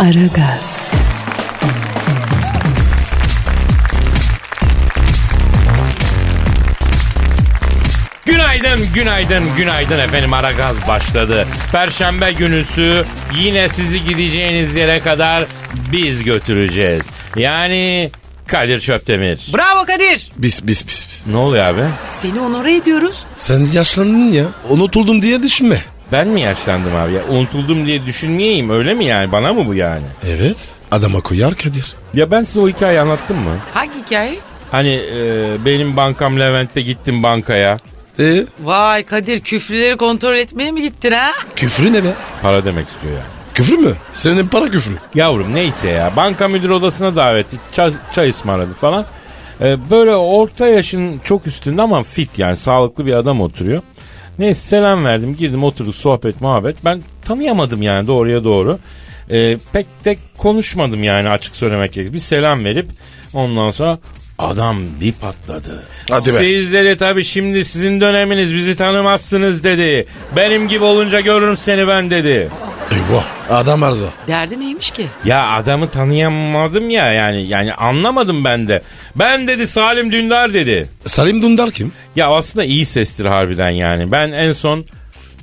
Aragaz, Günaydın, günaydın, günaydın efendim. Ara gaz başladı. Perşembe günüsü yine sizi gideceğiniz yere kadar biz götüreceğiz. Yani Kadir Çöptemir. Bravo Kadir. Bis bis bis. bis. Ne oluyor abi? Seni onore ediyoruz. Sen yaşlandın ya. Unutuldum diye düşünme. Ben mi yaşlandım abi ya? Unutuldum diye düşünmeyeyim öyle mi yani? Bana mı bu yani? Evet. Adama koyar Kadir. Ya ben size o hikayeyi anlattım mı? Hangi hikaye? Hani e, benim bankam Levent'te gittim bankaya. E Vay Kadir küfrüleri kontrol etmeye mi gittin ha? küfrü ne be? Para demek istiyor yani. Küfür mü? Senin para küfrü. Yavrum neyse ya banka müdür odasına davet etti. Çay, çay ısmarladı falan. Ee, böyle orta yaşın çok üstünde ama fit yani sağlıklı bir adam oturuyor. Neyse selam verdim girdim oturduk sohbet muhabbet. Ben tanıyamadım yani doğruya doğru. Ee, pek de konuşmadım yani açık söylemek gerekirse. Bir selam verip ondan sonra adam bir patladı. Hadi be. Sizleri tabii şimdi sizin döneminiz bizi tanımazsınız dedi. Benim gibi olunca görürüm seni ben dedi. Eyvah. Adam arıza. Derdi neymiş ki? Ya adamı tanıyamadım ya yani yani anlamadım ben de. Ben dedi Salim Dündar dedi. Salim Dundar kim? Ya aslında iyi sestir harbiden yani. Ben en son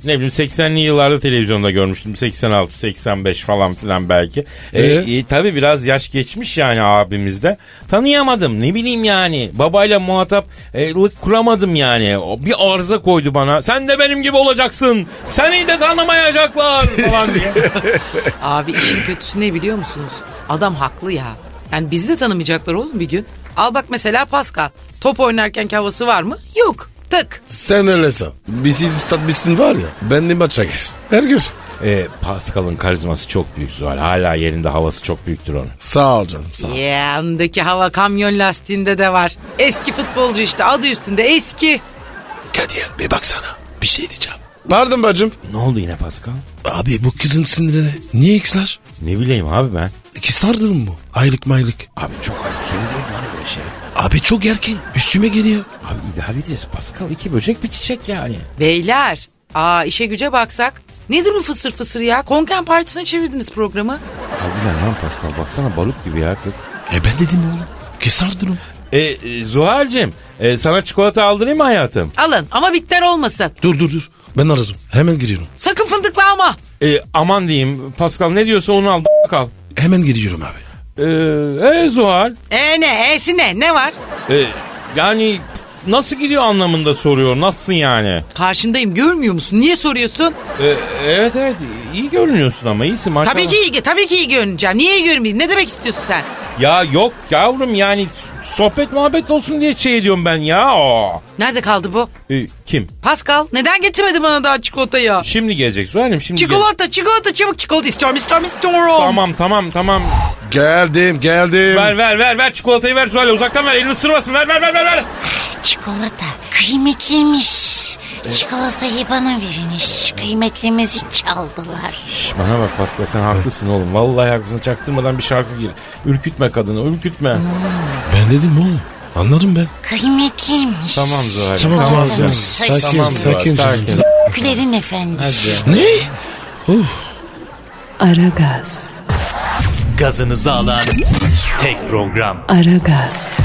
ne bileyim 80'li yıllarda televizyonda görmüştüm. 86, 85 falan filan belki. E, Ee? e, tabii biraz yaş geçmiş yani abimizde. Tanıyamadım ne bileyim yani. Babayla muhataplık kuramadım yani. O Bir arıza koydu bana. Sen de benim gibi olacaksın. Seni de tanımayacaklar falan diye. Abi işin kötüsü ne biliyor musunuz? Adam haklı ya. Yani bizi de tanımayacaklar oğlum bir gün. Al bak mesela Pascal. Top oynarken havası var mı? Yok. Tık. Sen öyle san. Bizim stat bitsin var ya. Ben de maça geç. Her gün. E, Pascal'ın karizması çok büyük Zuhal. Hala yerinde havası çok büyüktür onun. Sağ ol canım sağ ol. Yanındaki hava kamyon lastiğinde de var. Eski futbolcu işte adı üstünde eski. Kadir bir baksana. Bir şey diyeceğim. Pardon bacım. Ne oldu yine Pascal? Abi bu kızın sinirleri niye x'ler? Ne bileyim abi ben. İki sardır mı bu? Aylık maylık. Abi çok ayıp söylüyorum lan öyle şey. Abi çok erken. Üstüme geliyor. Abi idare edeceğiz Pascal. iki böcek bir çiçek yani. Beyler. Aa işe güce baksak. Nedir bu fısır fısır ya? Konken partisine çevirdiniz programı. Harbiden lan Pascal baksana balık gibi ya kız. E ben dedim oğlum. Ki sardırım. E, e Zuhal'cim e, sana çikolata aldırayım mı hayatım? Alın ama bitter olmasın. Dur dur dur. Ben ararım. Hemen giriyorum. Sakın fındıklı alma. E, aman diyeyim Pascal ne diyorsa onu al kal. Hemen giriyorum abi. E, e Zuhal E ne? E'si ne? Ne var? e, yani nasıl gidiyor anlamında soruyor. Nasılsın yani? Karşındayım görmüyor musun? Niye soruyorsun? E, evet evet iyi görünüyorsun ama iyisin maşallah. Tabii ki iyi, tabii ki iyi görüneceğim. Niye iyi görmeyeyim? Ne demek istiyorsun sen? Ya yok yavrum yani sohbet muhabbet olsun diye şey ediyorum ben ya. O. Nerede kaldı bu? E, kim? Pascal neden getirmedi bana daha çikolatayı? Şimdi gelecek Zuhal'im şimdi gel- Çikolata, çikolata, çabuk çikolata istiyorum, istiyorum, istiyorum. Tamam tamam tamam. Geldim geldim. Ver ver ver ver çikolatayı ver Zuhal'e uzaktan ver elini ısırmasın ver ver ver ver. ver. Çikolata kıymetliymiş. Çikolatayı bana veriniz. Kıymetlimizi çaldılar. Şş, bana bak Pascal sen haklısın oğlum. Vallahi haklısın çaktırmadan bir şarkı gir. Ürkütme kadını ürkütme. Ben dedim oğlum. Anladım ben. Kıymetliymiş. Tamam Zuhal'im. Tamam Tamam, canım. canım. Sakin Tamam Zuhal, sakin canım. sakin. Gülerin efendisi. Hadi. Ne? Aragaz, Gazınızı alan tek program. Aragaz,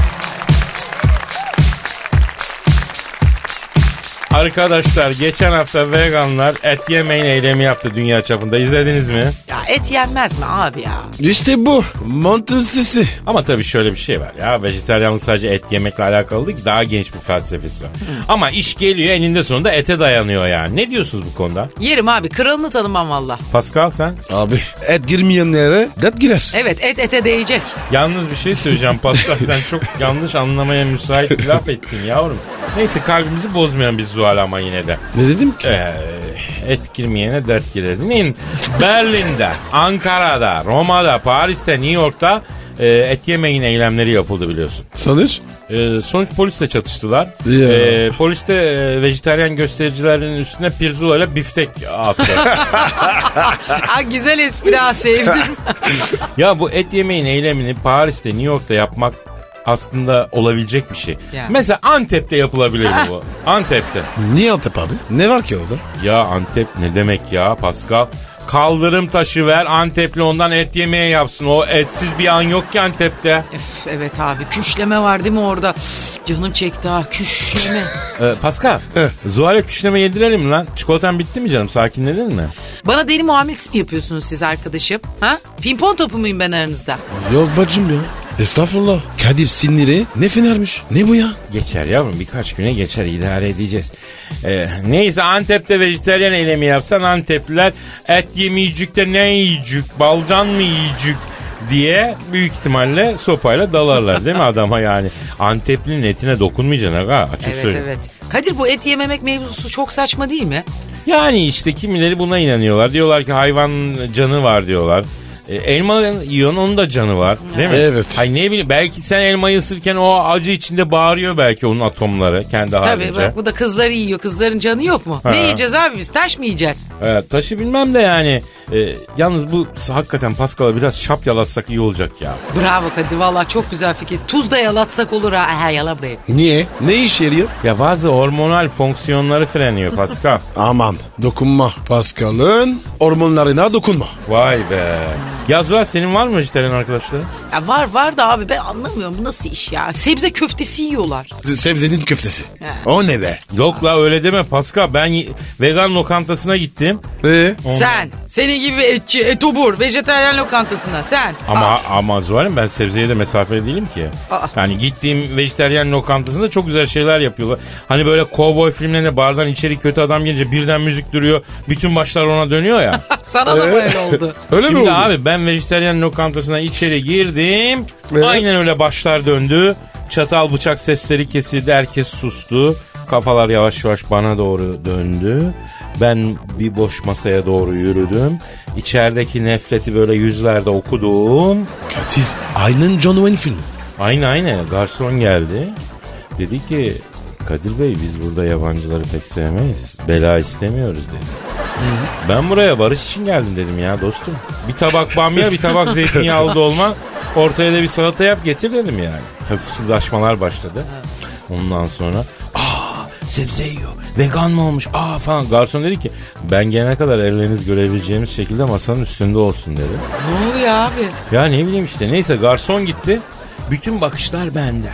Arkadaşlar geçen hafta veganlar et yemeyin eylemi yaptı dünya çapında. İzlediniz mi? Ya et yenmez mi abi ya? İşte bu. Mantın sesi. Ama tabii şöyle bir şey var ya. Vejetaryenlik sadece et yemekle alakalı değil ki daha genç bir felsefesi var. Ama iş geliyor eninde sonunda ete dayanıyor yani. Ne diyorsunuz bu konuda? Yerim abi kralını tanımam valla. Pascal sen? Abi et girmeyen yere det girer. Evet et ete değecek. Yalnız bir şey söyleyeceğim Pascal. sen çok yanlış anlamaya müsait bir laf ettin yavrum. Neyse kalbimizi bozmayan bir Zuhal ama yine de. Ne dedim ki? Ee, Et girmeyene dert girer. Dinleyin. Berlin'de, Ankara'da, Roma'da, Paris'te, New York'ta e, et yemeyin eylemleri yapıldı biliyorsun. Sonuç? E, sonuç polisle çatıştılar. Ya. E, polis de e, vejetaryen göstericilerin üstüne pirzola ile biftek attı. Aa, güzel espri ha sevdim. ya bu et yemeyin eylemini Paris'te, New York'ta yapmak aslında olabilecek bir şey. Ya. Mesela Antep'te yapılabilir mi bu? Antep'te. Niye Antep abi? Ne var ki orada? Ya Antep ne demek ya Pascal? Kaldırım taşı ver Antepli ondan et yemeye yapsın. O etsiz bir an yok ki Antep'te. Öf, evet abi küşleme var değil mi orada? Canım çekti ha küşleme. Ee, Pascal, Zuhal'e küşleme yedirelim lan? Çikolatan bitti mi canım? Sakinledin mi? Bana deli muamelesi mi yapıyorsunuz siz arkadaşım? Ha? Pimpon topu muyum ben aranızda? Yok bacım ya. Estağfurullah. Kadir siniri ne fenermiş. Ne bu ya? Geçer yavrum birkaç güne geçer idare edeceğiz. Ee, neyse Antep'te vejeteryan eylemi yapsan Antepliler et yemeyecek de ne yiyecek balcan mı yiyecek diye büyük ihtimalle sopayla dalarlar değil mi adama yani. Anteplinin etine dokunmayacaksın aga açık Evet söyleyeyim. evet. Kadir bu et yememek mevzusu çok saçma değil mi? Yani işte kimileri buna inanıyorlar. Diyorlar ki hayvan canı var diyorlar. E, elma yiyorsun onun da canı var değil mi? Evet. Hay ne bileyim belki sen elmayı ısırken o acı içinde bağırıyor belki onun atomları kendi Tabii halince. bak bu da kızları yiyor. Kızların canı yok mu? Ha. Ne yiyeceğiz abi biz? Taş mı yiyeceğiz? Evet, taşı bilmem de yani. E, yalnız bu hakikaten Pascal'a biraz şap yalatsak iyi olacak ya. Bravo Kadir valla çok güzel fikir. Tuz da yalatsak olur ha. Aha yala buraya. Niye? Ne işe yarıyor? Ya bazı hormonal fonksiyonları freniyor Pascal. Aman dokunma. Pascal'ın hormonlarına dokunma. Vay be. Ya Zuhal senin var mı vejetaryen arkadaşların? Ya var var da abi ben anlamıyorum bu nasıl iş ya. Sebze köftesi yiyorlar. Sebzenin köftesi. He. O ne be? Yok la öyle deme Pascal. Ben y- vegan lokantasına gittim. Ee? Sen senin gibi etçi, etobur, vejetaryen lokantasında sen. Ama Aa, ama Zuhal'im ben sebzeye de mesafeli değilim ki. Aa. Yani gittiğim vejeteryan lokantasında çok güzel şeyler yapıyorlar. Hani böyle kovboy filmlerinde bardan içeri kötü adam gelince birden müzik duruyor. Bütün başlar ona dönüyor ya. sana da böyle oldu. Öyle mi Şimdi oldu? abi ben vejeteryan lokantasına içeri girdim. Evet. Aynen öyle başlar döndü. Çatal bıçak sesleri kesildi. Herkes sustu. Kafalar yavaş yavaş bana doğru döndü. Ben bir boş masaya doğru yürüdüm. İçerideki nefreti böyle yüzlerde okudum. Kadir. Aynen John Wayne filmi. Aynı aynı garson geldi. Dedi ki Kadir Bey biz burada yabancıları pek sevmeyiz. Bela istemiyoruz dedi. Ben buraya barış için geldim dedim ya dostum. Bir tabak bamya bir tabak zeytinyağlı dolma ortaya da bir salata yap getir dedim yani. Fısıldaşmalar başladı. Ondan sonra aa sebze yiyor vegan mı olmuş aa falan. Garson dedi ki ben gelene kadar elleriniz görebileceğimiz şekilde masanın üstünde olsun dedi. ne oluyor abi? Ya ne bileyim işte neyse garson gitti. Bütün bakışlar bende.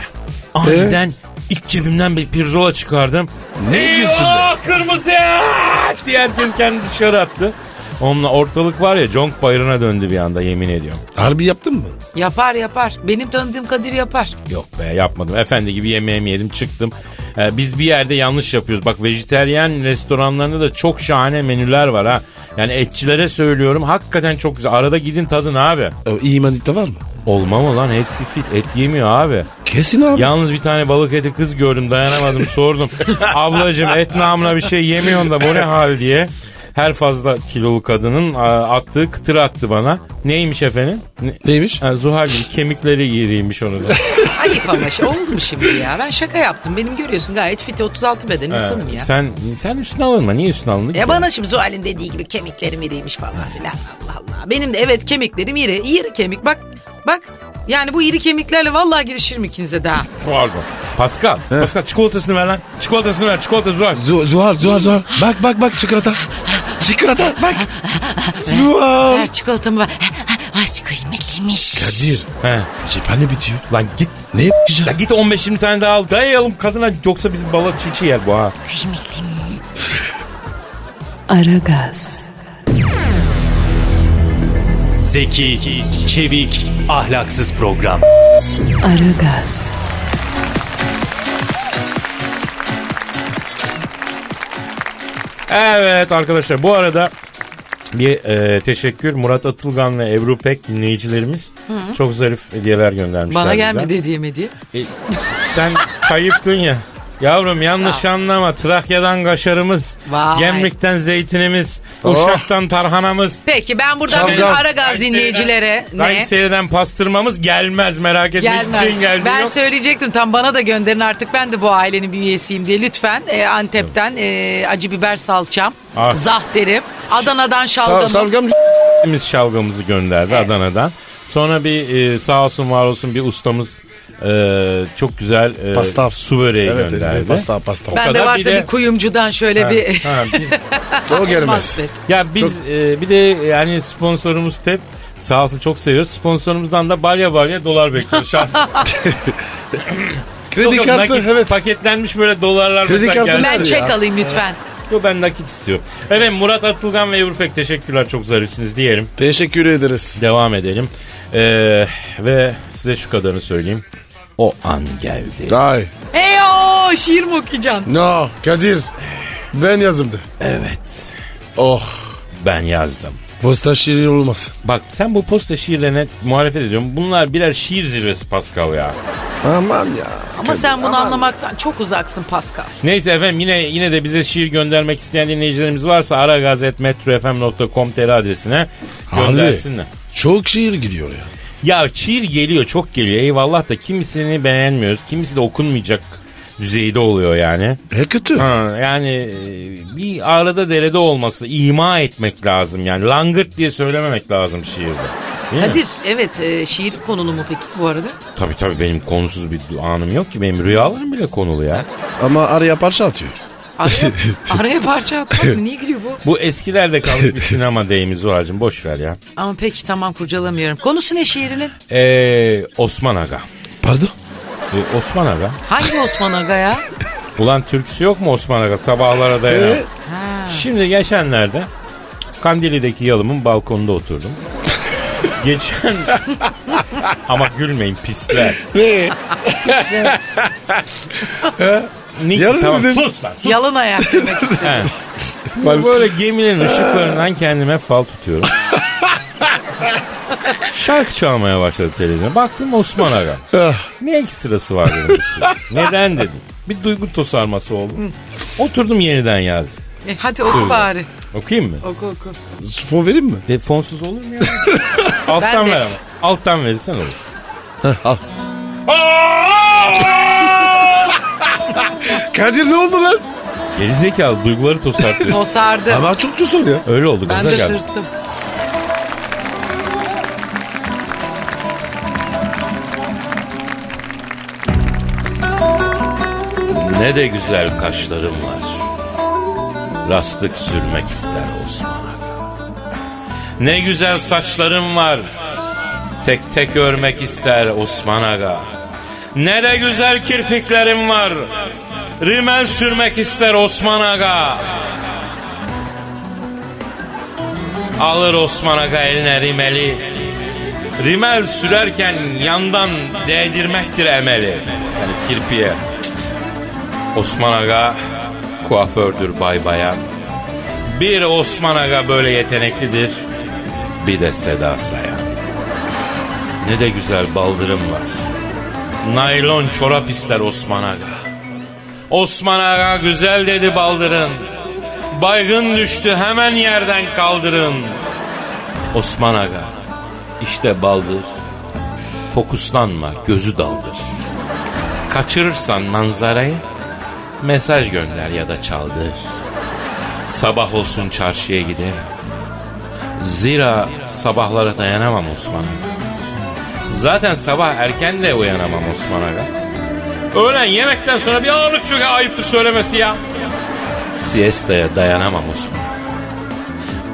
Aniden ilk cebimden bir pirzola çıkardım. Ne diyorsun be? Kırmızı et diye herkes kendini dışarı attı. Onunla ortalık var ya conk bayrına döndü bir anda yemin ediyorum. Harbi yaptın mı? Yapar yapar. Benim tanıdığım Kadir yapar. Yok be yapmadım. Efendi gibi yemeğimi yedim çıktım. Ee, biz bir yerde yanlış yapıyoruz. Bak vejeteryan restoranlarında da çok şahane menüler var ha. Yani etçilere söylüyorum hakikaten çok güzel. Arada gidin tadın abi. O iyi manita var mı? Olmam lan hepsi fit. Et yemiyor abi. Kesin abi. Yalnız bir tane balık eti kız gördüm dayanamadım sordum. Ablacığım et namına bir şey yemiyorsun da bu ne hal diye. Her fazla kilolu kadının attığı kıtır attı bana. Neymiş efendim? Ne- Neymiş? Ha, Zuhal gibi kemikleri yeriymiş onu da. Ayıp ama şey oldu mu şimdi ya? Ben şaka yaptım. Benim görüyorsun gayet fit 36 beden insanım ya. Sen sen üstüne alınma. Niye üstüne alındın Ya ki? bana şimdi Zuhal'in dediği gibi kemiklerim iriymiş falan filan. Allah Allah. Benim de evet kemiklerim iri. İri kemik. Bak bak. Yani bu iri kemiklerle vallahi girişirim ikinize daha. Pardon. Pascal. Pascal çikolatasını ver lan. Çikolatasını ver. Çikolata Zuhal. Zu Zuhal, Zuhal, Zuhal. Bak bak bak çikolata. Çikolata bak. Zuhal. Ver çikolatamı ver. Ay kıymetliymiş. Kadir. He. Cephane bitiyor. Lan git. Ne Ya yapacağız? git 15-20 tane daha al. Dayayalım kadına yoksa bizim balık çiğ yer bu ha. Kıymetliymiş. Aragaz, Zeki, çevik, ahlaksız program. Aragaz, Evet arkadaşlar bu arada bir e, teşekkür Murat Atılgan ve Ebru Pek dinleyicilerimiz çok zarif hediyeler göndermişler Bana gelmedi hediye mi diye. E, sen kayıptın ya. Yavrum yanlış anlama. Trakya'dan kaşarımız, Vay. Gemlik'ten zeytinimiz, Oh. Uşak'tan tarhanamız, Peki ben buradan Çam bütün çam. ara gaz Kayseri'den- dinleyicilere ne? Kayseri'den pastırmamız gelmez merak etme. Hiçbir Gelmez. şeyin geldiği Ben söyleyecektim tam bana da gönderin artık ben de bu ailenin bir üyesiyim diye. Lütfen e, Antep'ten e, acı biber salçam, Ah. zahderim, Adana'dan Sal, şalgamım. salgam Biz şalgamımızı gönderdi Adana'dan. Sonra bir e, sağ olsun var olsun bir ustamız e, çok güzel e, Pasta. su böreği Evet, gönderdi. evet, pasta pasta. ben de varsa bir de- bir kuyumcudan şöyle bir Ha, biz, O gelmez. Ya biz e, bir de yani sponsorumuz TEP sağ olsun çok seviyoruz. Sponsorumuzdan da balya balya dolar bekliyoruz şahsen. Kredi Yok, kartı nakit evet. paketlenmiş böyle dolarlar Kredi kartı geldi. ben çek ya? alayım lütfen. Yo ben nakit istiyorum. Evet Murat Atılgan ve Ebru Pek teşekkürler çok zarifsiniz diyelim. Teşekkür ederiz. Devam edelim. Ee, ve size şu kadarını söyleyeyim. O an geldi. Ay. Hey o şiir mi okuyacaksın? No Kadir. Ben yazımdı. Evet. Oh. Ben yazdım. Posta şiiri olmasın. Bak sen bu posta şiirlerine muhalefet ediyorsun. Bunlar birer şiir zirvesi Pascal ya. Aman ya. Ama sen bunu anlamaktan çok uzaksın Pascal. Neyse efendim yine yine de bize şiir göndermek isteyen dinleyicilerimiz varsa aragazetmetrofm.com.tr adresine göndersinler. Çok şiir gidiyor ya. Ya şiir geliyor çok geliyor eyvallah da kimisini beğenmiyoruz. Kimisi de okunmayacak düzeyde oluyor yani. E kötü. Ha, yani e, bir arada derede olması ima etmek lazım yani langırt diye söylememek lazım şiirde. Değil mi? Kadir evet e, şiir konulu mu peki bu arada? Tabii tabii benim konusuz bir anım yok ki benim rüyalarım bile konulu ya. Ama araya parça atıyor. Araya, araya parça atmak mı? Niye gülüyor bu? Bu eskilerde kalmış bir sinema deyimiz Zuhal'cığım boş ver ya. Ama peki tamam kurcalamıyorum. Konusu ne şiirinin? Ee, Osman Aga. Pardon? Ee, Osman Aga. Hangi Osman Aga ya? Ulan türküsü yok mu Osman Aga sabahlara dayanan? Ee? Şimdi geçenlerde Kandili'deki yalımın balkonunda oturdum. Geçen ama gülmeyin pisler. Ne? Yarın tamam dedim. sus lan sus. Yalın ayak demek. Bu böyle gemilerin ışıklarından kendime fal tutuyorum. Şarkı çalmaya başladı televizyon. Baktım Osman Aga. Ah, Ne ekstrası var dedim. Neden dedim. Bir duygu tosarması oldu. Oturdum yeniden yazdım. E, hadi oku bari. Okuyayım mı? Oku oku. Fon vereyim mi? E, fonsuz olur mu ya? Alttan Ben de. ver ama. Alttan verirsen olur. Heh, al. Kadir ne oldu lan? Gerizekalı duyguları tosartıyor. Tosardı. Ama çok tusun ya. Öyle oldu ben gaza de geldi. tırstım. Ne de güzel kaşlarım var. Rastlık sürmek ister Osman Aga. Ne güzel saçlarım var. Tek tek örmek ister Osman Aga. Ne de güzel kirpiklerim var. Rimel sürmek ister Osman Aga. Alır Osman Aga eline rimeli. Rimel sürerken yandan değdirmektir emeli. Yani kirpiye. Osman Aga kuafördür bay bayan. Bir Osman Aga böyle yeteneklidir. Bir de Seda Sayan. Ne de güzel baldırım var. Naylon çorap ister Osman Aga. Osman Aga güzel dedi baldırın. Baygın düştü hemen yerden kaldırın. Osman Aga işte baldır. Fokuslanma gözü daldır. Kaçırırsan manzarayı mesaj gönder ya da çaldır. Sabah olsun çarşıya giderim. Zira sabahlara dayanamam Osman Aga. Zaten sabah erken de uyanamam Osman Aga. Öğlen yemekten sonra bir ağırlık çöke ayıptır söylemesi ya. Siesta'ya dayanamam Osman.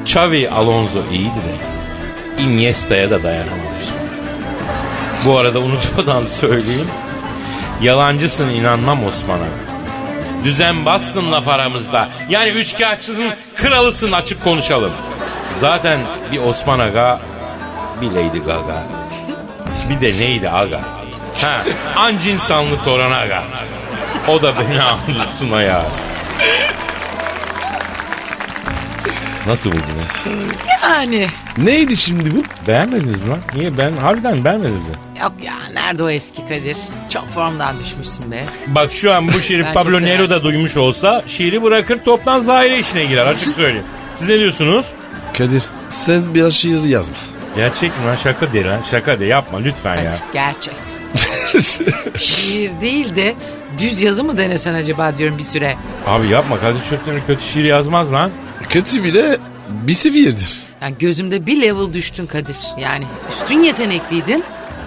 Xavi Alonso iyiydi de Iniesta'ya da dayanamam Osman. Bu arada unutmadan söyleyeyim. Yalancısın inanmam Osman Aga. Düzen bassın laf aramızda. Yani üçkağıtçının kralısın açık konuşalım. Zaten bir Osman Aga, bir Lady Gaga. Bir de neydi Aga? Ha, anca insanlı Toran Aga. O da beni andırsın ya. Nasıl buldunuz? Yani. Neydi şimdi bu? Beğenmediniz mi lan? Niye ben harbiden beğenmedim mi? Yok ya nerede o eski Kadir? Çok formdan düşmüşsün be. Bak şu an bu şiiri Pablo severim. da duymuş olsa şiiri bırakır toptan zahire işine girer açık söyleyeyim. Siz ne diyorsunuz? Kadir sen biraz şiir yazma. Gerçek mi lan şaka değil lan şaka de yapma lütfen ya. Gerçekten. Şiir değil de düz yazı mı denesen acaba diyorum bir süre. Abi yapma Kadir Çöptemir kötü şiir yazmaz lan. Kötü bile bir seviyedir. Yani gözümde bir level düştün Kadir. Yani üstün yetenekliydin.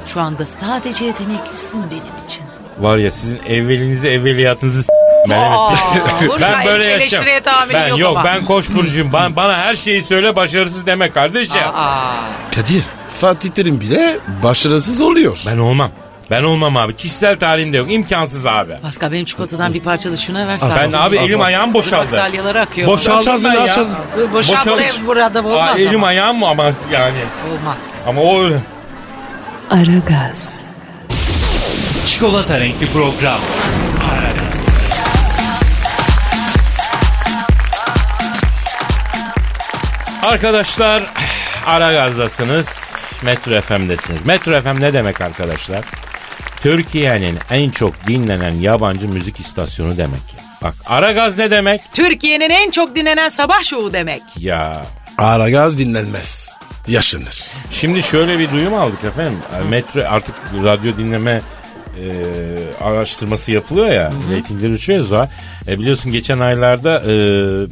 Şu anda sadece yeteneklisin benim için. Var ya sizin evvelinizi evveliyatınızı s- ben, Aa, evet. olur ben mu? böyle Hiç yaşam. eleştiriye tahammülüm Ben yok yok ama. ben koç burcuyum. Bana, bana her şeyi söyle başarısız deme kardeşim. Aa, Kadir Fatih Terim bile başarısız oluyor. Ben olmam. Ben olmam abi. Kişisel tarihimde yok. İmkansız abi. Pascal benim çikolatadan bir parça da şuna ver. Ben abi elim ayağım Bak boşaldı. salyaları akıyor. Boşaldım ben ya. aç ağzını. Dur, Boşalt Boşaldı. buraya burada olmaz Aa, elim ama. ayağım mı ama yani. Olmaz. Ama o öyle. Aragaz, Çikolata renkli program. Arkadaşlar ara gazdasınız. Metro FM'desiniz. Metro FM ne demek arkadaşlar? Türkiye'nin en çok dinlenen yabancı müzik istasyonu demek. Bak ara gaz ne demek? Türkiye'nin en çok dinlenen sabah şovu demek. Ya Ara gaz dinlenmez. Yaşanır. Şimdi şöyle bir duyum aldık efendim. Metro artık radyo dinleme e, araştırması yapılıyor ya. Reytingleri uçuyor ya. E, biliyorsun geçen aylarda e,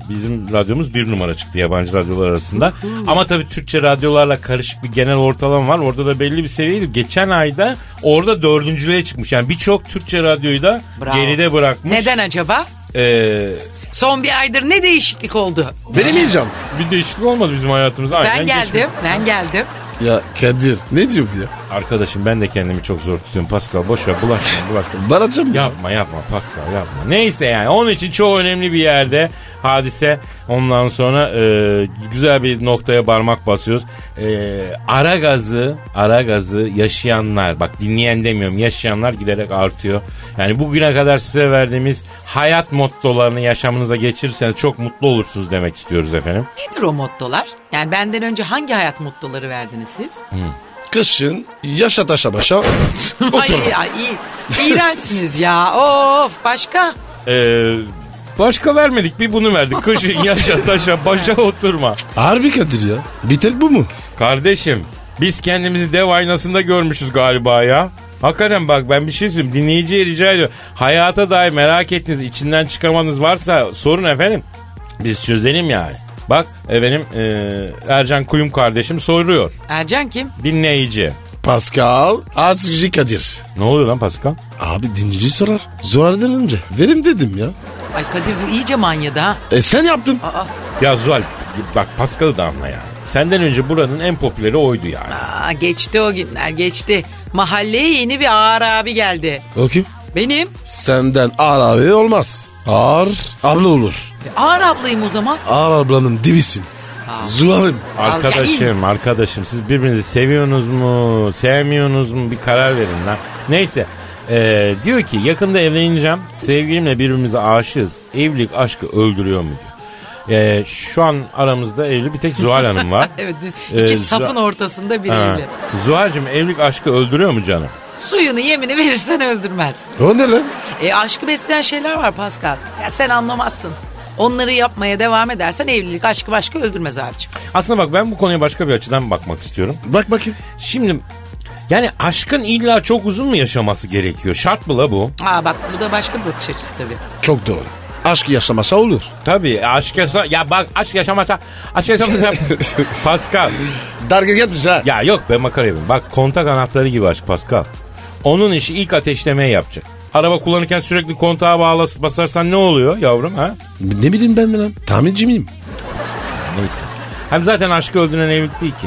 bizim radyomuz bir numara çıktı yabancı radyolar arasında. Ama tabii Türkçe radyolarla karışık bir genel ortalama var. Orada da belli bir seviyeydi. Geçen ayda orada dördüncülüğe çıkmış. Yani birçok Türkçe radyoyu da Bravo. geride bırakmış. Neden acaba? E, Son bir aydır ne değişiklik oldu? Benim yiyeceğim. bir değişiklik olmadı bizim hayatımızda. Aynen Ben geldim, geçmiş. ben geldim. Ya Kadir ne diyor bu ya? Arkadaşım ben de kendimi çok zor tutuyorum. Pascal boş ver bulaşma bulaşma. Baracım ya. Yapma yapma Pascal yapma. Neyse yani onun için çok önemli bir yerde hadise. Ondan sonra e, güzel bir noktaya parmak basıyoruz. E, ara gazı, ara gazı yaşayanlar bak dinleyen demiyorum yaşayanlar giderek artıyor. Yani bugüne kadar size verdiğimiz hayat mottolarını yaşamınıza geçirirseniz çok mutlu olursunuz demek istiyoruz efendim. Nedir o mottolar? Yani benden önce hangi hayat mottoları verdiniz siz? Kışın yaşa taşa başa Ay, otur. ay, iyi. İğrençsiniz ya. Of başka? E, başka vermedik bir bunu verdik. Kışın yaşa taşa başa oturma. Harbi Kadir ya. Bir tek bu mu? Kardeşim biz kendimizi dev aynasında görmüşüz galiba ya. Hakikaten bak ben bir şey söyleyeyim. Dinleyiciye rica ediyorum. Hayata dair merak ettiğiniz, içinden çıkamanız varsa sorun efendim. Biz çözelim yani. Bak e, benim e, Ercan Kuyum kardeşim soruyor. Ercan kim? Dinleyici. Pascal Azıcık Kadir. Ne oluyor lan Pascal? Abi dinleyici sorar. Zorardan önce. Verim dedim ya. Ay Kadir bu iyice manyadı ha. E sen yaptın. Aa, Ya Zuhal bak Pascal'ı da anla yani. Senden önce buranın en popüleri oydu yani. aa, geçti o günler geçti. Mahalleye yeni bir ağır abi geldi. O kim? Benim. Senden ağır abi olmaz. Ağır abla olur. Ağır ablayım o zaman. Ağır ablanın dibisin. Zuhal'im. Arkadaşım arkadaşım siz birbirinizi seviyorsunuz mu sevmiyorsunuz mu bir karar verin lan. Neyse ee, diyor ki yakında evleneceğim sevgilimle birbirimize aşığız evlilik aşkı öldürüyor mu diyor. Ee, şu an aramızda evli bir tek Zuhal Hanım var. Evet Ee, iki Zuhal- sapın ortasında bir Ha. evli. Zuhal'cığım evlilik aşkı öldürüyor mu canım? Suyunu yemini verirsen öldürmez. O ne lan? E aşkı besleyen şeyler var Pascal. Ya sen anlamazsın. Onları yapmaya devam edersen evlilik aşkı başka öldürmez abicim. Aslında bak ben bu konuya başka bir açıdan bakmak istiyorum. Bak bakayım. Şimdi yani aşkın illa çok uzun mu yaşaması gerekiyor? Şart mı la bu? Aa bak bu da başka bir bakış açısı tabii. Çok doğru. Aşk yaşamasa olur. Tabii aşk yaşa... Ya bak aşk yaşamasa... Aşk yaşamasa... Pascal. Darga gelmiş ha. Ya yok be makara yapayım. Bak kontak anahtarı gibi aşk Pascal. Onun işi ilk ateşlemeyi yapacak. Araba kullanırken sürekli kontağa bağlas basarsan ne oluyor yavrum ha? Ne bileyim ben de lan. Tahminci miyim? Neyse. Hem zaten aşkı öldüren evlilik değil ki.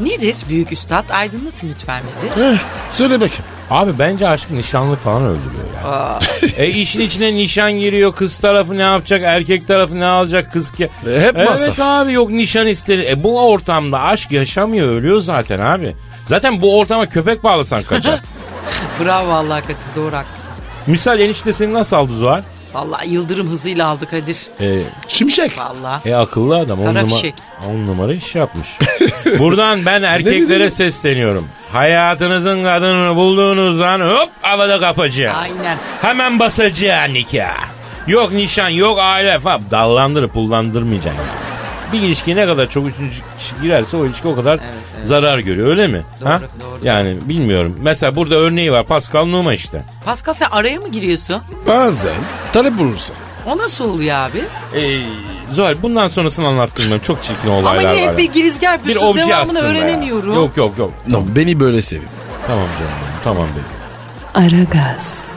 Nedir büyük üstad aydınlatın lütfen bizi. Eh, söyle bakayım. Abi bence aşk nişanlık falan öldürüyor ya. e işin içine nişan giriyor. Kız tarafı ne yapacak? Erkek tarafı ne alacak? Kız ki. E, hep evet masraf. abi yok nişan istedi. E bu ortamda aşk yaşamıyor ölüyor zaten abi. Zaten bu ortama köpek bağlasan kaçar. Bravo vallahi Kadir doğru haklısın. Misal enişte seni nasıl aldı Zuhal? Vallahi yıldırım hızıyla aldı Kadir. E, Şimşek. Vallahi. e akıllı adam. On, Kara numara, fişek. on numara iş yapmış. Buradan ben erkeklere sesleniyorum. Hayatınızın kadını bulduğunuzdan hop havada kapacağım. Aynen. Hemen basacaksın nikah. Yok nişan yok aile falan. Dallandırıp pullandırmayacaksın ya. Bir ilişkiye ne kadar çok üçüncü kişi girerse o ilişki o kadar zarar görüyor öyle mi? Doğru, ha? doğru. Yani bilmiyorum. Mesela burada örneği var Pascal Numa işte. Pascal sen araya mı giriyorsun? Bazen talep bulursa. O nasıl oluyor abi? Ee, Zuhal bundan sonrasını anlattırmıyorum. Çok çirkin olaylar Ama niye var. hep bir girizgah bir obje devamını aslında ya. öğrenemiyorum. Yok yok yok. No, beni böyle sevin. Tamam canım benim, tamam benim. Aragaz,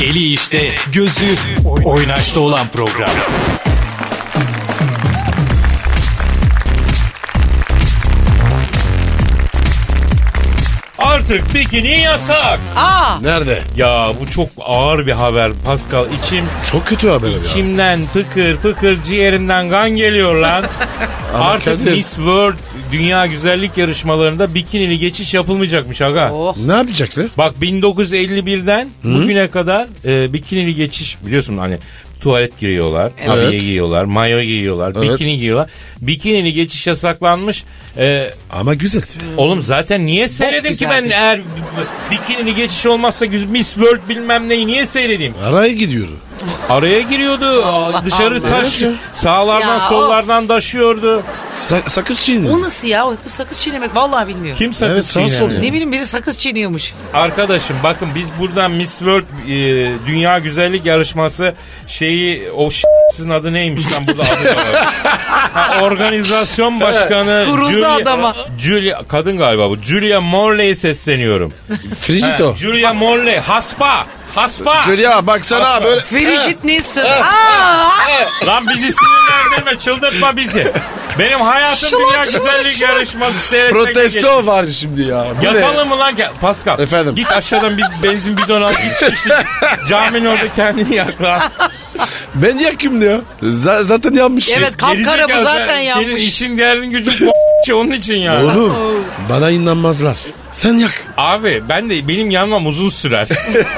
Eli işte, gözü oynaşta olan program. Artık bikini yasak. Aa Nerede? Ya bu çok ağır bir haber Pascal. İçim Çok kötü haber ya. içimden tıkır tıkır ciğerimden kan geliyor lan. Ama Artık Kadir- Miss World Dünya Güzellik Yarışmalarında bikinili geçiş yapılmayacakmış aga. oh. Ne yapacaklar? Bak 1951'den bugüne kadar e, bikinili geçiş biliyorsun hani tuvalet giriyorlar, Evet. abiye giyiyorlar, mayo giyiyorlar, Evet. bikini giyiyorlar. Bikinili geçiş yasaklanmış. E, Ama güzel. oğlum zaten niye seyredeyim ki ben eğer bikinili geçiş olmazsa Miss World bilmem neyi niye seyredeyim? Araya gidiyordu. Araya giriyordu, Allah dışarı Allah. taş, Evet sağlardan Ya, sollardan taşıyordu. Sa- sakız çiğniyor. O nasıl ya? O kız sakız çiğnemek vallahi bilmiyorum. Kim sakız Evet, ya. Ne bileyim biri sakız çiğniyormuş. Arkadaşım bakın biz buradan Miss World e, Dünya Güzellik Yarışması şeyi o sizin adı neymiş lan burada adı da var. Ha, organizasyon başkanı Kuruldu adama. Julia kadın galiba bu. Julia Morley'e sesleniyorum. Frigito. Ha, Julia Morley haspa haspa. Julia baksana böyle. Frigid Nielsen. Aa! Lan bizi sinirlendirme çıldırtma bizi. Benim hayatım Şılak, Dünya şılak, Güzellik şılak. Yarışması seyretmekle geçti. Protesto var şimdi ya. Bu? Yapalım mı lan? ki- Pascal. Efendim? Git aşağıdan bir benzin bidonu al. Git işte caminin orada kendini yak lan. Ben yakayım diyor. Z- zaten yanmış. Evet kapkara bu Gerizekalı zaten sen- Senin yapmış. işin derdin gücün bu onun için ya. Oğlum bana inanmazlar. Sen yak. Abi ben de benim yanmam uzun sürer.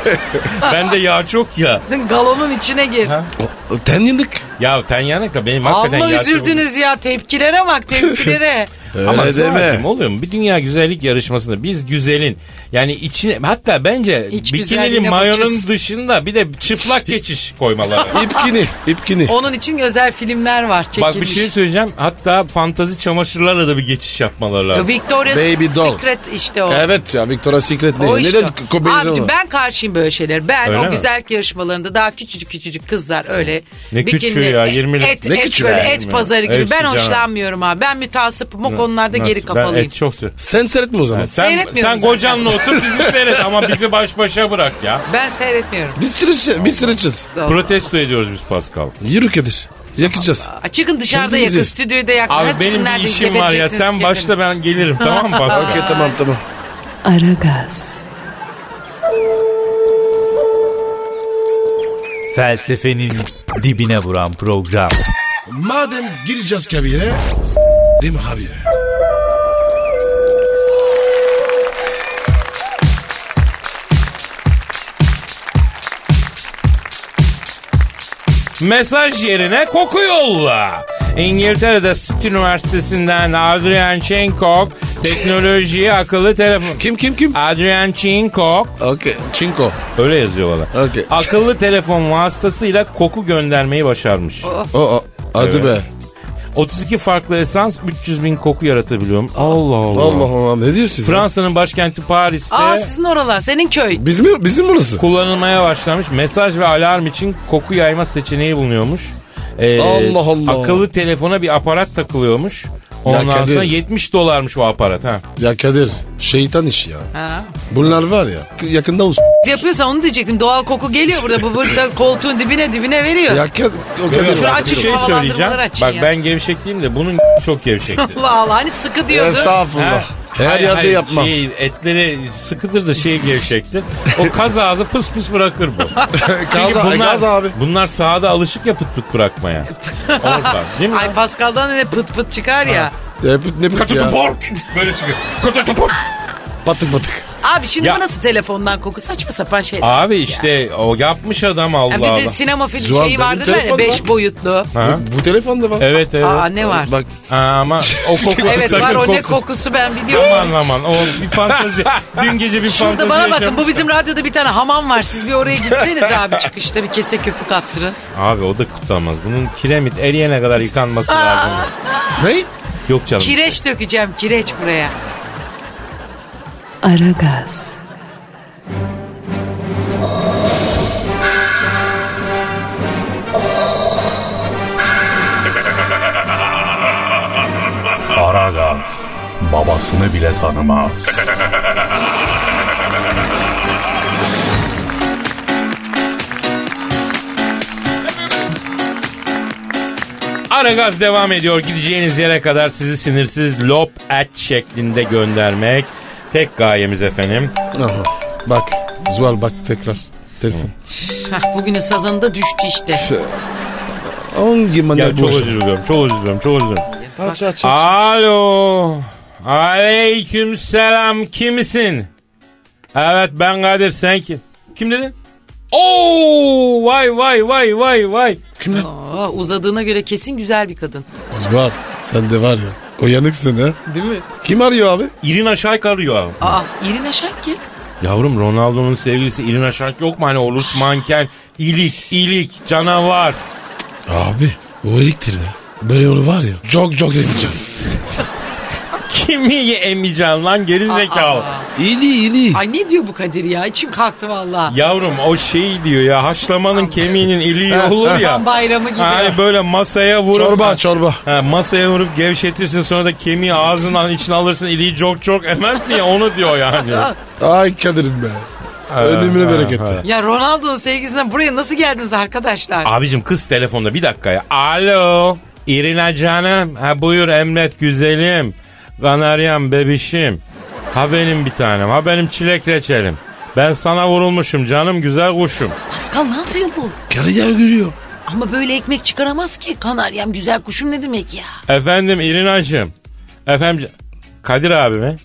Bende yağ çok ya. Sen galonun içine gir. O, o ten yandık. Ya ten yanık da benim hakikaten Allah yağ çok- üzüldünüz ya tepkilere bak tepkilere. Öyle Ama deme. Zuhal'cığım oluyor mu? Bir dünya güzellik yarışmasında biz güzelin yani içine hatta bence İç bikinili güzelliğine mayonun bakıyoruz. dışında bir de çıplak geçiş koymaları. İpkini. ipkini. Onun için özel filmler var çekilmiş. Bak bir şey söyleyeceğim. Hatta fantazi çamaşırlarla da bir geçiş yapmaları lazım. Victoria's Baby doll. Secret işte o. Evet ya Victoria's Secret ne? O işte. Neden Abicim onu? ben karşıyım böyle şeyler. Ben Öyle o mi? güzellik yarışmalarında daha küçücük küçücük kızlar öyle. Ne küçüğü ya, 20'lik. Et, Ne et küçüğü böyle ya, et 20'lik. pazarı gibi. Ben canım. hoşlanmıyorum abi. Ben mütasıpım o konularda geri? Ben kafalıyım. et çok seviyorum. Sen seyretme o zaman. Sen, Seyretmiyorum sen zaten. kocanla otur bizi seyret ama bizi baş başa bırak ya. Ben seyretmiyorum. Biz sırıçız. Biz sırıçız. Protesto ediyoruz biz Pascal. Yürü Kadir. Yakacağız. Aa, Çıkın dışarıda Kendinizi. yakın, stüdyoda yakın. Abi Hadi benim bir işim var ya sen geberin. başla ben gelirim tamam mı Pascal? Okey tamam tamam. Aragaz, Felsefenin dibine vuran program. Madem gireceğiz kabire. S**rim abi. Mesaj yerine koku yolla. İngiltere'de City Üniversitesi'nden Adrian Chenkok teknolojiye akıllı telefon. Kim kim kim? Adrian Chenkok Okey. Çinko. öyle yazıyor bana. Okey. Akıllı telefon vasıtasıyla koku göndermeyi başarmış. O o. Hadi Evet. be. 32 farklı esans 300 bin koku yaratabiliyorum. Allah Allah. Allah Allah ne diyorsun? Fransa'nın başkenti Paris'te Aa sizin oralar senin köy. Biz mi, bizim burası? kullanılmaya başlamış. Mesaj ve alarm için koku yayma seçeneği bulunuyormuş. Ee, Allah Allah. Akıllı telefona bir aparat takılıyormuş. Ondan Kadir. sonra 70 dolarmış o aparat ha. Ya Kadir şeytan işi ya. Ha. Bunlar var ya yakında olsun. Yapıyorsan onu diyecektim. Doğal koku geliyor burada. Bu burada koltuğun dibine dibine veriyor. Ya Kadir, o Kadir. Şöyle Şunu açın, bir şey söyleyeceğim. açın Bak ya. ben gevşek değilim de bunun çok gevşekti. Allah Allah hani sıkı diyordu. Estağfurullah. Ha? Her Hayır, yerde hayır, yapmam. Şey, etleri sıkıdır da şey gevşektir. O kaz ağzı pıs pıs bırakır bu. Çünkü Gaz, bunlar, gaz abi. bunlar sahada alışık ya pıt pıt bırakmaya. Orada değil mi? Ay Pascal'dan ne pıt pıt çıkar ya. Ne, ne pıt Katı ya. pork. Böyle çıkıyor. Katı pork. Abi şimdi Ya- bu nasıl telefondan koku saçma sapan şey. Abi işte o yapmış adam Allah Ha, bir de Allah. sinema film Zuhal, şeyi benim vardır ya telefon beş var. boyutlu. Ha? Bu telefonda var. Evet evet. Aa ne var? Bak Aa, ama o koku evet sakın var o ne koku- kokusu ben biliyorum. Aman aman o bir fantazi. Dün gece bir Şurada fantazi bana bakın bu bizim radyoda bir tane hamam var. Siz bir oraya gitseniz abi çıkışta bir kese köpük attırın. Abi o da kurtarmaz. Bunun kiremit eriyene kadar yıkanması lazım. ne? Yok canım. Kireç dökeceğim kireç buraya. Aragaz, Aragaz babasını bile tanımaz. Ara gaz devam ediyor. Gideceğiniz yere kadar sizi sinirsiz lop et şeklinde göndermek. Tek gayemiz efendim. Aha. Bak Zuhal bak tekrar. Telefon. Hah, bugünün sazanı da düştü işte. Hangi manyak Ya bu çok özür diliyorum. Çok özür diliyorum. Çok özür diliyorum. Aç aç aç. Alo. Aleyküm selam. Kimsin? Evet ben Kadir sen kim? Kim dedin? Oo vay vay vay vay vay. Aa, uzadığına göre kesin güzel bir kadın. Zuhal sen de var ya. Uyanıksın ha. Değil mi? Kim arıyor abi? İrina Şayk arıyor. Aa İrina Şak kim? Yavrum Ronaldo'nun sevgilisi Irina Şayk yok mu? Hani olur manken, ilik, ilik, canavar. Abi o elektir be. Böyle yolu var ya. Çok çok emeceğim. Kimi emeceksin lan geri zekalı. İyili iyili. Ay ne diyor bu Kadir ya? İçim kalktı valla. Yavrum o şey diyor ya haşlamanın kemiğinin iliği olur ya. Tam bayramı gibi. Hani böyle masaya vurup Çorba çorba. Ha, masaya vurup gevşetirsin sonra da kemiği ağzından içine alırsın iliği çok çok emersin ya onu diyor yani. Ay Kadir'im be. Önümüne bereketle. Ya Ronaldo'nun sevgisinden buraya nasıl geldiniz arkadaşlar? Abicim kız telefonda bir dakika ya. Alo İrina canım. Ha, buyur emret güzelim. Kanaryam bebişim. Ha benim bir tanem. Ha benim çilek reçelim. Ben sana vurulmuşum canım güzel kuşum. Pascal ne yapıyor bu? Kariyer görüyor. Ama böyle ekmek çıkaramaz ki. Kanaryam güzel kuşum ne demek ya? Efendim İrinacığım. Efendim Kadir abi mi?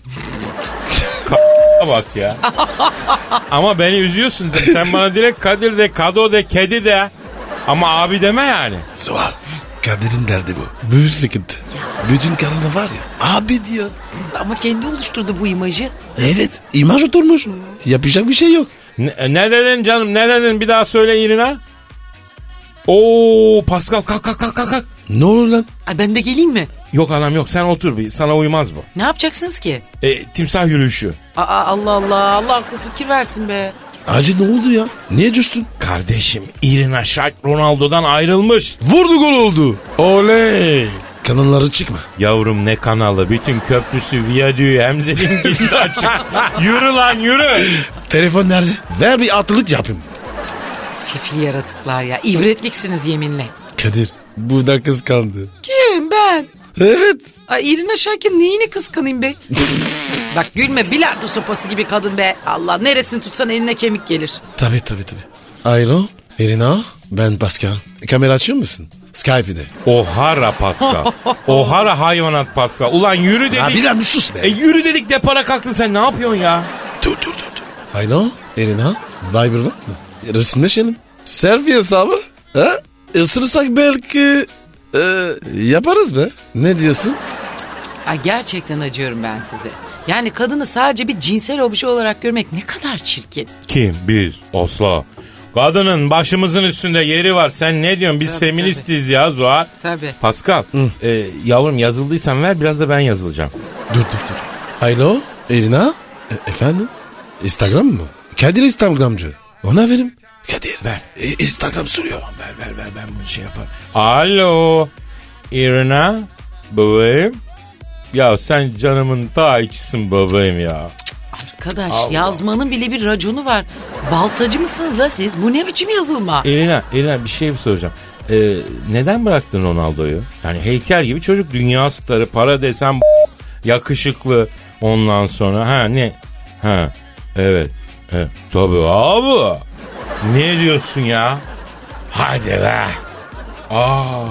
Ka- bak ya. Ama beni üzüyorsun. Sen bana direkt Kadir de, Kado de, Kedi de. Ama abi deme yani. Zuhal. Kadir'in derdi bu. Büyük sıkıntı. Bütün karına var ya. Abi diyor. Ama kendi oluşturdu bu imajı. Evet. imaj oturmuş. Yapacak bir şey yok. Ne, ne dedin canım ne dedin bir daha söyle İrina. Oo Pascal kalk kalk kalk kalk. kalk. Ne olur lan? Ay ben de geleyim mi? Yok anam yok sen otur bir sana uymaz bu. Ne yapacaksınız ki? E, timsah yürüyüşü. Aa Allah Allah Allah akıl fikir versin be. Acı ne oldu ya? Niye coştun? Kardeşim Irina Shayk Ronaldo'dan ayrılmış. Vurdu gol oldu. Oley. Kanalları çıkma. Yavrum ne kanalı bütün köprüsü viyadüğü hemzelim geçti açık. yürü lan yürü. Telefon nerede? Ver bir atılık yapayım. Sefil yaratıklar ya. İbretliksiniz yeminle. Kadir burada kıskandı. Kim ben? Evet. Ay Irina Şarkın neyini kıskanayım be? Bak gülme bilardo sopası gibi kadın be. Allah neresini tutsan eline kemik gelir. Tabii tabii tabii. Alo Irina ben Pascal. Kamera açıyor musun? Skype'de. Ohara Pascal. Ohara hayvanat Pascal. Ulan yürü dedik. Ya Bilal bir sus be. E yürü dedik depara kalktın sen ne yapıyorsun ya? Dur dur dur. dur. Alo Irina Viber var mı? Resimleşelim. Selfie hesabı. Ha? Isırırsak belki e, yaparız be. Ne diyorsun? Ay gerçekten acıyorum ben size. Yani kadını sadece bir cinsel obje olarak görmek ne kadar çirkin. Kim? Biz. Oslo. Kadının başımızın üstünde yeri var. Sen ne diyorsun? Biz Tabii, feministiz ya Zuhal. Tabii. Pascal. e, yavrum yazıldıysan ver biraz da ben yazılacağım. Dur dur dur. Alo Irina. E- efendim? Instagram mı? Kadir Instagramcı. Ona verim. Kadir. Ver. E, Instagram soruyor. Ver ver ver ben bunu şey yaparım. Alo. Irina. Bebeğim. Ya sen canımın ta ikisin bebeğim ya. Arkadaş yazmanın bile bir raconu var. Baltacı mısınız da siz? Bu ne biçim yazılma? Irina, Irina bir şey soracağım. Ee, neden bıraktın Ronaldo'yu? Yani heykel gibi çocuk dünya starı, para desen yakışıklı ondan sonra. Ha ne? Ha evet. evet. Tabii abi. Ne diyorsun ya? Hadi be. Aa,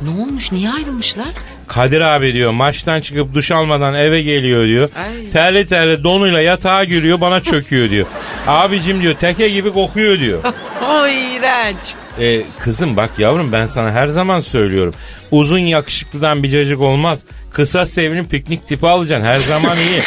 Ne olmuş niye ayrılmışlar? Kadir abi diyor maçtan çıkıp duş almadan eve geliyor diyor. Ay. Terli terli donuyla yatağa giriyor bana çöküyor diyor. Abicim diyor teke gibi kokuyor diyor. Ay iğrenç. E, kızım bak yavrum ben sana her zaman söylüyorum. Uzun yakışıklıdan bir cacık olmaz. Kısa sevinin piknik tipi alacaksın her zaman iyi.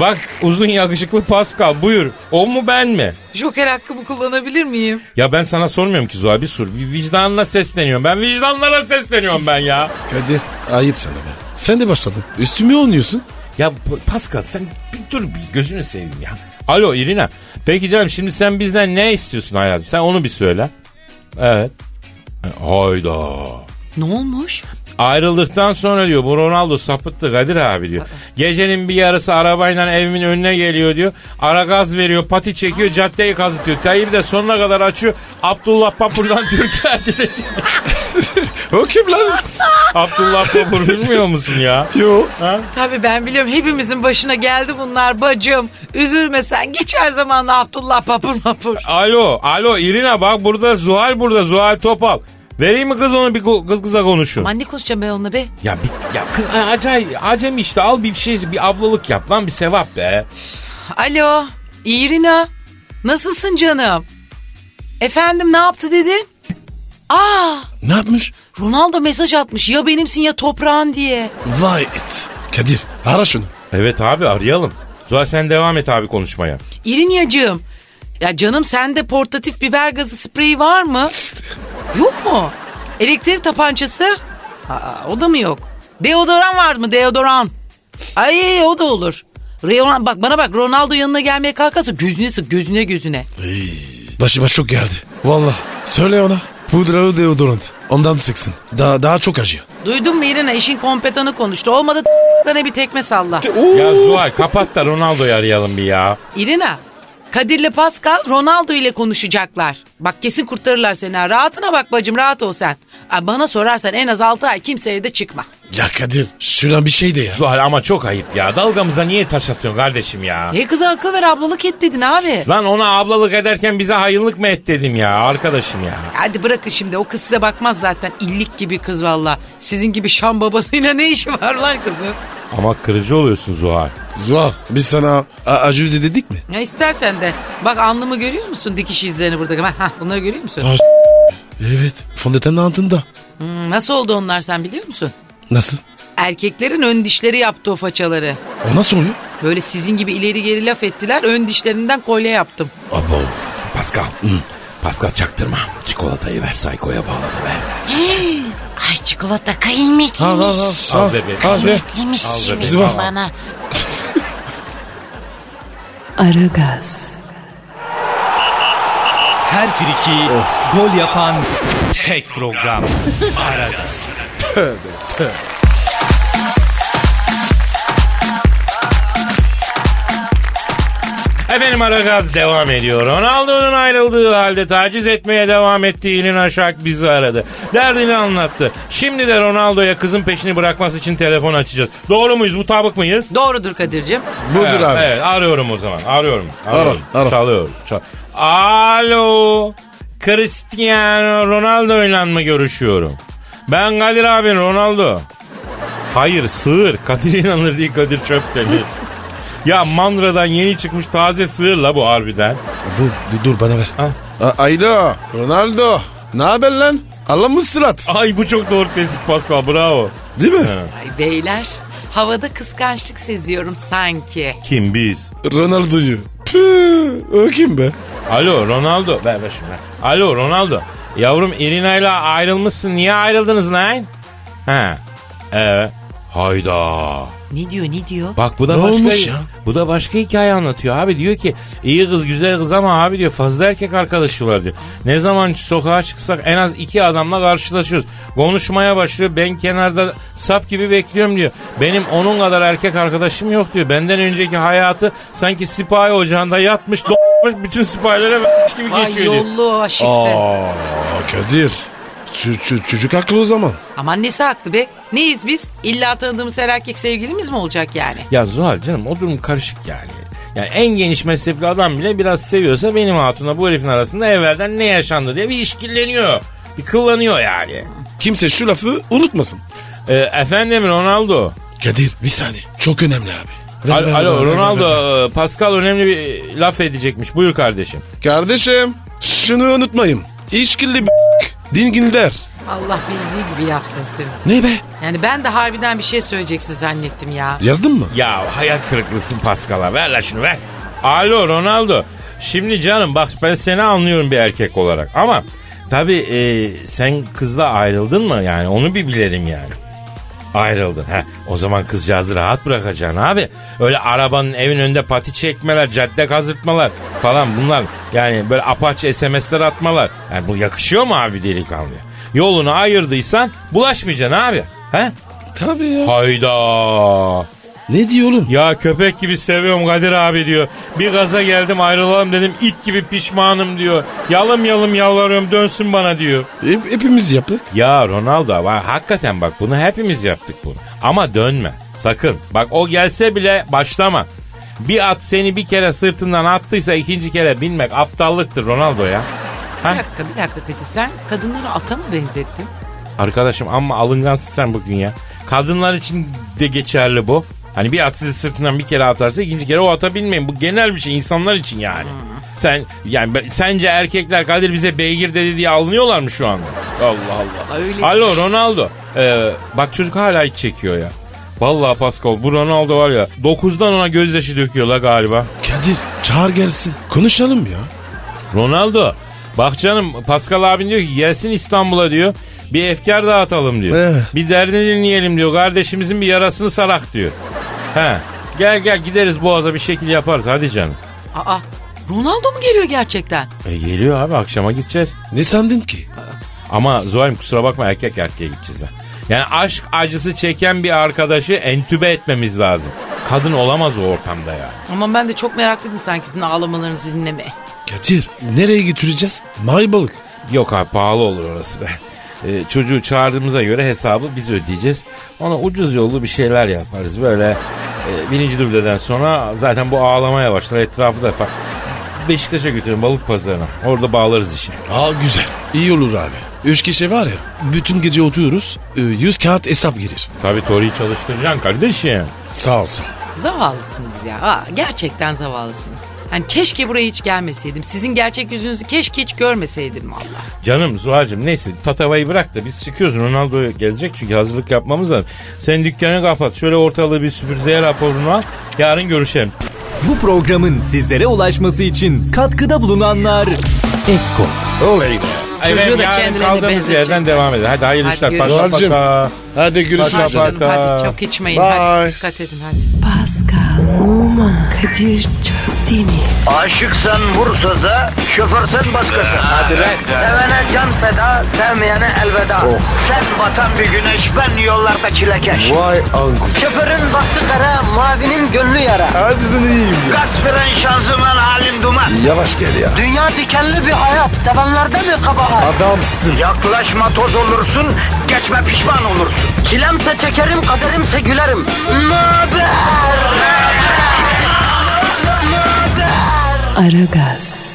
bak uzun yakışıklı Pascal buyur. O mu ben mi? Joker hakkımı kullanabilir miyim? Ya ben sana sormuyorum ki Zuhal bir sor. Vicdanına sesleniyorum. Ben vicdanlara sesleniyorum ben ya. Kadir ayıp sana be. Sen de başladın. Üstüme oynuyorsun. Ya Pascal sen bir dur bir gözünü seveyim ya. Alo Irina. Peki canım şimdi sen bizden ne istiyorsun hayatım? Sen onu bir söyle. Evet. Hayda. Ne olmuş? Ayrıldıktan sonra diyor bu Ronaldo sapıttı Kadir abi diyor. Gecenin bir yarısı arabayla evimin önüne geliyor diyor. Ara gaz veriyor pati çekiyor caddeyi kazıtıyor. Tayyip de sonuna kadar açıyor. Abdullah Papur'dan Türkiye diretiyor. O kim lan? Abdullah Papur bilmiyor musun ya? Yo. Tabii ben biliyorum hepimizin başına geldi bunlar bacım. Üzülme sen geçer zamanla Abdullah papur mapur. Alo, alo İrina bak burada Zuhal burada Zuhal Topal. Vereyim mi kız onu bir ko- kız kıza konuşun. Aman ne konuşacağım ben onunla be? Ya bir, ya kız acayip acem işte al bir şey bir ablalık yap lan bir sevap be. Alo İrina nasılsın canım? Efendim ne yaptı dedin? Aa Ne yapmış? Ronaldo mesaj atmış ya benimsin ya toprağın diye. Vay it. Kadir ara şunu. Evet abi arayalım. Zuhal sen devam et abi konuşmaya. İrinyacığım ya canım sende portatif biber gazı spreyi var mı? yok mu? Elektrik tabancası? Aa, o da mı yok? Deodoran var mı deodoran? Ay o da olur. Reolan, bak bana bak Ronaldo yanına gelmeye kalkarsa gözüne sık gözüne gözüne. Başıma çok geldi. Valla. Söyle ona. Pudralı deodorant. Ondan sıksın. Daha, daha çok acıyor. Duydun mu İrina işin kompetanı konuştu. Olmadı tane bir tekme salla. Ya Zuhal kapat da Ronaldo'yu arayalım bir ya. İrina Kadir'le Pascal Ronaldo ile konuşacaklar. Bak kesin kurtarırlar seni. ha. Rahatına bak bacım rahat ol sen. Aa, Bana sorarsan en az 6 ay kimseye de çıkma. Ya Kadir şuna bir şey de ya. Zuhal ama çok ayıp ya. Dalgamıza niye taş atıyorsun kardeşim ya? E kıza akıl ver ablalık et dedin abi. Lan ona ablalık ederken bize hayırlık mı et dedim ya arkadaşım ya. Hadi bırakın şimdi o kız size bakmaz zaten. illik gibi kız valla. Sizin gibi Şam babasıyla ne işi var lan kızın? Ama kırıcı oluyorsun Zuhal. Zuhal biz sana a- acüze dedik mi? Ya istersen de. Bak alnımı görüyor musun dikiş izlerini burada? Hah, bunları görüyor musun? Ha, Evet fondötenin altında. Hmm, nasıl oldu onlar sen biliyor musun? Nasıl? Erkeklerin ön dişleri yaptı o façaları. O nasıl oluyor? Böyle sizin gibi ileri geri laf ettiler. Ön dişlerinden kolye yaptım. Abo. Pascal. Pascal çaktırma. Çikolatayı ver Sayko'ya bağladı ver. Ay çikolata kıymetliymiş. Ha ha. Al ha. bebeğim. Kıymetliymiş Al şimdi bebeğim, al. bana. Aragaz, Her friki gol yapan tek program. Aragaz. Efendim Aragaz devam ediyor. Ronaldo'nun ayrıldığı halde taciz etmeye devam ettiği İlin Aşak bizi aradı. Derdini anlattı. Şimdi de Ronaldo'ya kızın peşini bırakması için telefon açacağız. Doğru muyuz? Mutabık mıyız? Doğrudur Kadir'cim. Budur evet, abi. Evet arıyorum o zaman. Arıyorum. arıyorum. ara. Çalıyorum. Çal- Alo. Cristiano Ronaldo ile mı görüşüyorum? Ben Kadir abin Ronaldo. Hayır sığır. Kadir inanır değil Kadir çöp denir. ya Mandra'dan yeni çıkmış taze sığır la bu harbiden. Bu dur, dur bana ver. Ah. A- Alo Ronaldo. Ne haber lan? Allah mı sırat? Ay bu çok doğru tespit Pascal bravo. Değil mi? Ay beyler havada kıskançlık seziyorum sanki. Kim biz? Ronaldo'yu. Püh, o kim be? Alo Ronaldo. Ver ver şunu ver. Alo Ronaldo. Yavrum Irina ile ayrılmışsın. Niye ayrıldınız lan? Ha. Evet. Hayda. Ne diyor ne diyor? Bak bu da Ne başka olmuş ya? bu da başka hikaye anlatıyor abi diyor ki iyi kız güzel kız ama abi diyor fazla erkek arkadaşı var diyor. Ne zaman sokağa çıksak en az iki adamla karşılaşıyoruz. Konuşmaya başlıyor ben kenarda sap gibi bekliyorum diyor. Benim onun kadar erkek arkadaşım yok diyor. Benden önceki hayatı sanki sipahi ocağında yatmış do**muş bütün sipahilere vermiş gibi Vay geçiyor diyor. yollu şifre. Aa Kadir. Çocuk haklı o zaman. Aman nesi haklı be? Neyiz biz? İlla tanıdığımız her erkek sevgilimiz mi olacak yani? Ya Zuhal canım o durum karışık yani. Yani en geniş mezhepli adam bile biraz seviyorsa benim hatuna bu herifin arasında evvelden ne yaşandı diye bir işkilleniyor. bir kıllanıyor yani. Kimse şu lafı unutmasın. E, efendim Ronaldo. Kadir bir saniye. Çok önemli abi. Ver, Alo, ver, alo ver, Ronaldo ver, ver. e, Pascal önemli bir laf edecekmiş. Buyur kardeşim. Kardeşim şunu unutmayın. İşkilli b***, dingiller. Allah bildiği gibi yapsın seni. Ne be? Yani ben de harbiden bir şey söyleyeceksin zannettim ya. Yazdın mı? Ya hayat kırıklısın Pascal'a. Ver lan şunu ver. Alo Ronaldo. Şimdi canım bak ben seni anlıyorum bir erkek olarak. Ama tabii e, sen kızla ayrıldın mı? Yani onu bir bilelim yani. Ayrıldın. Ha, o zaman kızcağızı rahat bırakacaksın abi. Öyle arabanın evin önünde pati çekmeler, cadde kazırtmalar falan bunlar. Yani böyle apaçı SMS'ler atmalar. Yani bu yakışıyor mu abi delikanlıya? Yolunu ayırdıysan bulaşmayacaksın abi. He? Tabii ya. Hayda. Ne diyor oğlum? Ya köpek gibi seviyorum Kadir abi diyor. Bir gaza geldim ayrılalım dedim it gibi pişmanım diyor. Yalım yalım yalvarıyorum dönsün bana diyor. Hep, hepimiz yaptık. Ya Ronaldo var hakikaten bak bunu hepimiz yaptık bunu. Ama dönme sakın. Bak o gelse bile başlama. Bir at seni bir kere sırtından attıysa ikinci kere binmek aptallıktır Ronaldo ya. Bir dakika bir dakika Kadir sen kadınları ata mı benzettin? Arkadaşım ama alıngansın sen bugün ya. Kadınlar için de geçerli bu. Hani bir at sizi sırtından bir kere atarsa ikinci kere o ata binmeyin. Bu genel bir şey insanlar için yani. Sen yani sence erkekler Kadir bize beygir dedi diye alınıyorlar mı şu anda? Allah Allah. Öyle. Alo Ronaldo. Ee, bak çocuk hala iç çekiyor ya. Vallahi Pascal bu Ronaldo var ya 9'dan ona gözyaşı döküyorlar galiba. Kadir çağır gelsin. Konuşalım ya. Ronaldo bak canım Pascal abin diyor ki gelsin İstanbul'a diyor. Bir efkar dağıtalım diyor. Eh. Bir derdini dinleyelim diyor. Kardeşimizin bir yarasını sarak diyor. He. Gel gel gideriz Boğaz'a bir şekil yaparız hadi canım. Aa Ronaldo mu geliyor gerçekten? E geliyor abi akşama gideceğiz. Ne sandın ki? Ama Zuhal'im kusura bakma erkek erkeğe gideceğiz ha. Yani aşk acısı çeken bir arkadaşı entübe etmemiz lazım. Kadın olamaz o ortamda yani. Ama ben de çok meraklıydım sanki sizin ağlamalarınızı dinlemeye. Kadir nereye götüreceğiz? May balık. Yok abi pahalı olur orası be. Ee, çocuğu çağırdığımıza göre hesabı biz ödeyeceğiz. Ona ucuz yollu bir şeyler yaparız. Böyle e, birinci dubleden sonra zaten bu ağlamaya başlar etrafı da falan. Beşiktaş'a götürün balık pazarına. Orada bağlarız işi. Aa güzel. İyi olur abi. Üç kişi var ya bütün gece oturuyoruz. e, Yüz kağıt hesap girir. Tabii Tori'yi çalıştıracaksın kardeşim. Sağ ol sağ ol. Zavallısınız ya. Aa, gerçekten zavallısınız. Hani keşke buraya hiç gelmeseydim. Sizin gerçek yüzünüzü keşke hiç görmeseydim valla. Canım Zuhal'cığım neyse tatavayı bırak da biz çıkıyoruz. Ronaldo gelecek çünkü hazırlık yapmamız lazım. Sen dükkanı kapat. Şöyle ortalığı bir süpürgeye raporunu al. Yarın görüşelim. Bu programın sizlere ulaşması için katkıda bulunanlar Ekko Oley be. Efendim, da kendilerine benzetecek. yerden devam edelim. Hadi hayırlı Hadi işler. Paka görüşürüz. Hadi görüşürüz. Hadi canım hadi çok içmeyin. Bye. Hadi dikkat edin hadi. Pascal, Oman, Kadir çok değil mi? Aşıksan vursa da, şoförsen başkasın. Hadi Sevene can feda, sevmeyene elveda. Sen batan bir güneş, ben yollarda çilekeş. Vay anku. Şoförün baktı kara, mavinin gönlü yara. Hadi sen iyiyim ya. Kasperen şanzıman halin duman. Yavaş gel ya. Dünya dikenli bir hayat, sevenlerde mi kabahar? Adamsın. Yaklaşma toz olursun, geçme pişman olursun. Çilemse çekerim, kaderimse gülerim. Möber! Aragaz.